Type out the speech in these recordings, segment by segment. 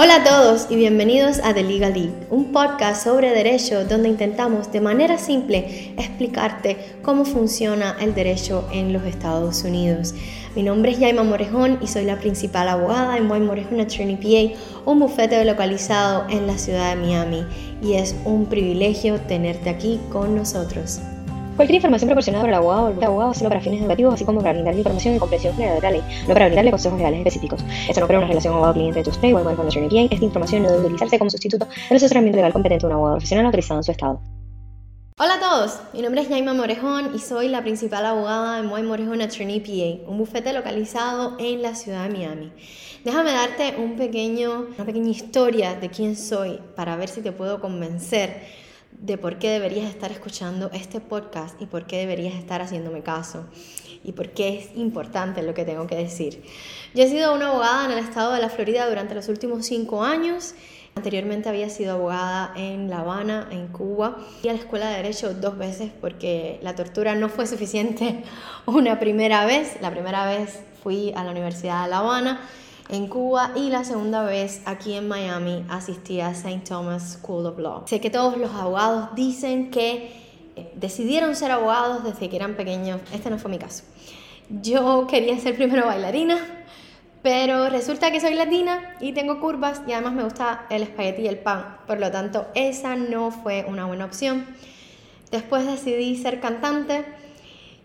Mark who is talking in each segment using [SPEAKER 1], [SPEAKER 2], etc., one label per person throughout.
[SPEAKER 1] Hola a todos y bienvenidos a The Legal League, un podcast sobre derecho donde intentamos de manera simple explicarte cómo funciona el derecho en los Estados Unidos. Mi nombre es Yaima Morejón y soy la principal abogada en White Morejón Attorney PA, un bufete localizado en la ciudad de Miami. Y es un privilegio tenerte aquí con nosotros.
[SPEAKER 2] Cualquier información proporcionada por el abogado o el abogado solo para fines educativos, así como para brindarle información y comprensión general de la ley, no para brindarle consejos legales específicos. Esto no crea una relación abogado-cliente de tu usted o con la. Esta información no debe utilizarse como sustituto del asesoramiento legal competente de un abogado profesional autorizado en su estado.
[SPEAKER 1] Hola a todos, mi nombre es Jaima Morejón y soy la principal abogada en Moy Morejón Attorney PA, un bufete localizado en la ciudad de Miami. Déjame darte un pequeño, una pequeña historia de quién soy para ver si te puedo convencer de por qué deberías estar escuchando este podcast y por qué deberías estar haciéndome caso y por qué es importante lo que tengo que decir. Yo he sido una abogada en el estado de la Florida durante los últimos cinco años. Anteriormente había sido abogada en La Habana, en Cuba, y a la escuela de Derecho dos veces porque la tortura no fue suficiente una primera vez. La primera vez fui a la Universidad de La Habana en Cuba y la segunda vez aquí en Miami asistí a St. Thomas School of Law. Sé que todos los abogados dicen que eh, decidieron ser abogados desde que eran pequeños. Este no fue mi caso. Yo quería ser primero bailarina, pero resulta que soy latina y tengo curvas y además me gusta el espagueti y el pan. Por lo tanto, esa no fue una buena opción. Después decidí ser cantante.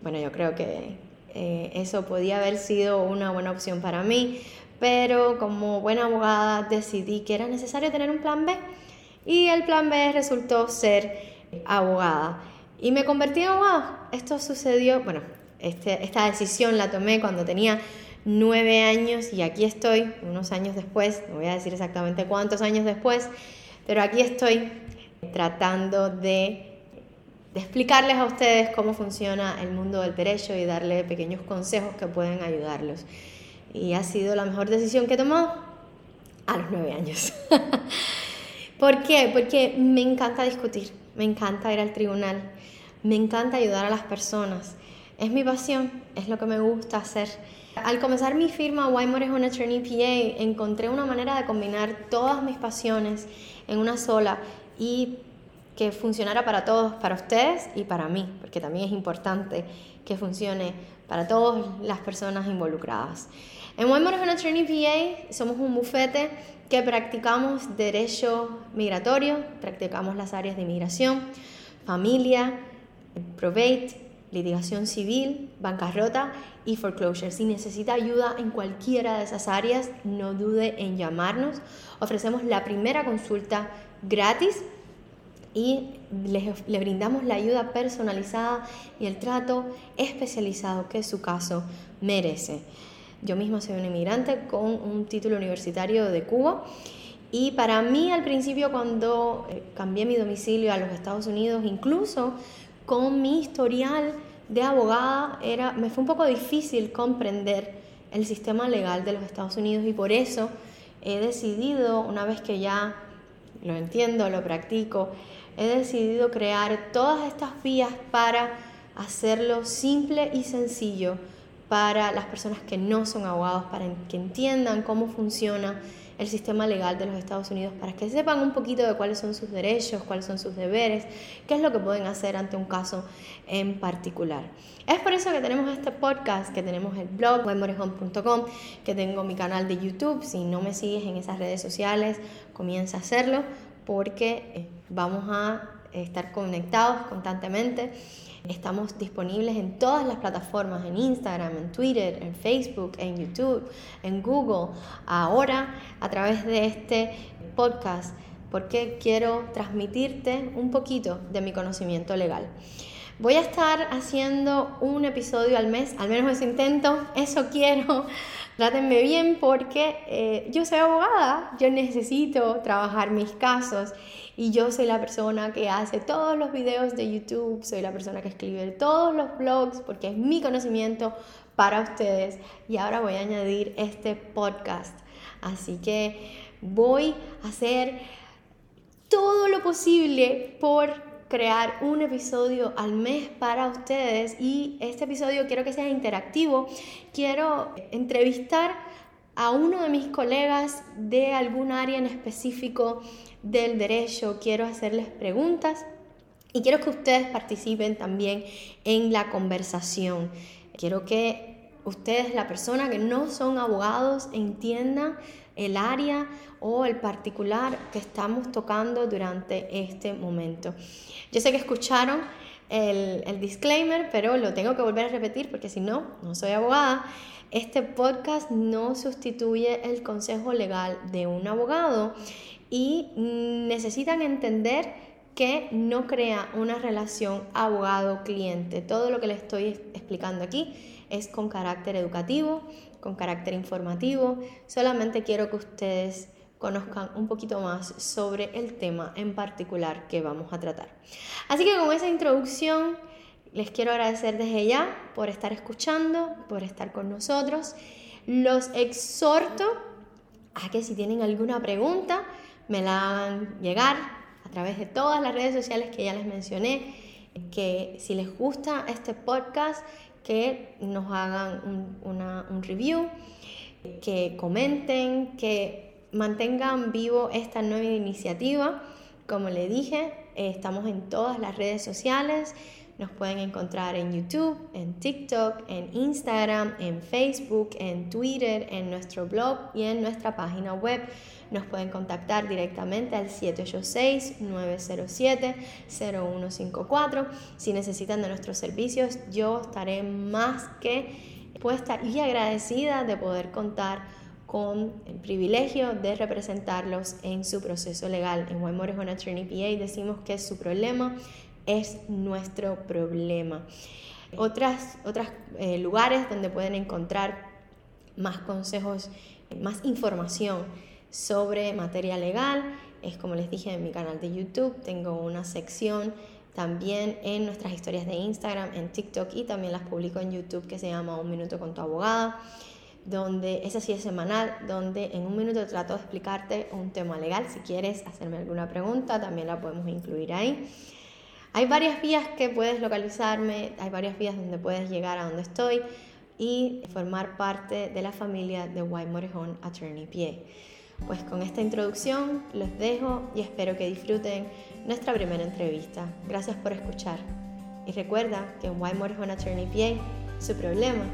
[SPEAKER 1] Bueno, yo creo que eh, eso podía haber sido una buena opción para mí, pero como buena abogada decidí que era necesario tener un plan B y el plan B resultó ser abogada. Y me convertí en abogada. Esto sucedió, bueno, este, esta decisión la tomé cuando tenía nueve años y aquí estoy, unos años después, no voy a decir exactamente cuántos años después, pero aquí estoy tratando de, de explicarles a ustedes cómo funciona el mundo del derecho y darle pequeños consejos que pueden ayudarlos y ha sido la mejor decisión que he tomado a los nueve años. ¿Por qué? Porque me encanta discutir, me encanta ir al tribunal, me encanta ayudar a las personas. Es mi pasión, es lo que me gusta hacer. Al comenzar mi firma Wymore Home Attorney PA, encontré una manera de combinar todas mis pasiones en una sola y que funcionara para todos, para ustedes y para mí, porque también es importante que funcione para todas las personas involucradas. En Waymark Attorney PA somos un bufete que practicamos derecho migratorio, practicamos las áreas de inmigración, familia, probate, litigación civil, bancarrota y foreclosure. Si necesita ayuda en cualquiera de esas áreas, no dude en llamarnos. Ofrecemos la primera consulta gratis y le, le, brindamos la ayuda personalizada y el trato especializado que su caso merece. Yo misma soy una inmigrante con un título universitario de Cuba y para mí al principio cuando eh, cambié mi domicilio a los Estados Unidos, incluso con mi historial de abogada, era, me fue un poco difícil comprender el sistema legal de los Estados Unidos y por eso he decidido, una vez que ya lo entiendo, lo practico, he decidido crear todas estas vías para hacerlo simple y sencillo para las personas que no son abogados, para que entiendan cómo funciona el sistema legal de los Estados Unidos, para que sepan un poquito de cuáles son sus derechos, cuáles son sus deberes, qué es lo que pueden hacer ante un caso en particular. Es por eso que tenemos este podcast, que tenemos el blog webmorejón.com, que tengo mi canal de YouTube. Si no me sigues en esas redes sociales, comienza a hacerlo porque eh, vamos a estar conectados constantemente Estamos disponibles en todas las plataformas, en Instagram, en Twitter, en Facebook, en YouTube, en Google, ahora a través de este podcast, porque quiero transmitirte un poquito de mi conocimiento legal. Voy a estar haciendo un episodio al mes, al menos eso intento, eso quiero. Trátenme bien porque eh, yo soy abogada, yo necesito trabajar mis casos. Y yo soy la persona que hace todos los videos de YouTube, soy la persona que escribe todos los blogs porque es mi conocimiento para ustedes. Y ahora voy a añadir este podcast. Así que voy a hacer todo lo posible por crear un episodio al mes para ustedes y este episodio quiero que sea interactivo, quiero entrevistar a uno de mis colegas de algún área en específico del derecho, quiero hacerles preguntas y quiero que ustedes participen también en la conversación. Quiero que ustedes, la persona que no son abogados, entiendan el área o el particular que estamos tocando durante este momento. Yo sé que escucharon el, el disclaimer, pero lo tengo que volver a repetir porque si no, no soy abogada. Este podcast no sustituye el consejo legal de un abogado y necesitan entender que no crea una relación abogado-cliente. Todo lo que les estoy explicando aquí es con carácter educativo, con carácter informativo. Solamente quiero que ustedes conozcan un poquito más sobre el tema en particular que vamos a tratar. Así que con esa introducción les quiero agradecer desde ya por estar escuchando, por estar con nosotros. Los exhorto a que si tienen alguna pregunta me la hagan llegar través de todas las redes sociales que ya les mencioné. Que si les gusta este podcast, que nos hagan un, review, que comenten, que mantengan vivo esta nueva iniciativa. Como le dije, estamos en todas las redes sociales. Nos pueden encontrar en YouTube, en TikTok, en Instagram, en Facebook, en Twitter, en nuestro blog y en nuestra página web. Nos pueden contactar directamente al 786-907-0154. Si necesitan de nuestros servicios, yo estaré más que puesta y agradecida de poder contar con el privilegio de representarlos en su proceso legal. En White One Attorney PA decimos que su problema es nuestro problema. Otras, otros eh, lugares donde pueden encontrar más consejos, más información sobre materia legal es como les dije en mi canal de YouTube, tengo una sección también en nuestras historias de Instagram, en TikTok y también las publico en YouTube que se llama Un Minuto con tu abogada, donde esa sí es semanal, donde en un minuto trato de explicarte un tema legal. Si quieres hacerme alguna pregunta, también la podemos incluir ahí. Hay varias vías que puedes localizarme, hay varias vías donde puedes llegar a donde estoy y formar parte de la familia de White Morejón Attorney PA. Pues con esta introducción los dejo y espero que disfruten nuestra primera entrevista. Gracias por escuchar. Y recuerda que en White Morejón Attorney PA su problema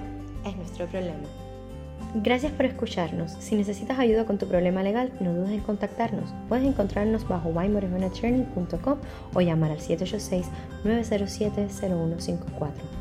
[SPEAKER 1] es nuestro problema.
[SPEAKER 2] Gracias por escucharnos. Si necesitas ayuda con tu problema legal, no dudes en contactarnos. Puedes encontrarnos bajo whymorejoneattorney.com o llamar al 786-907-0154.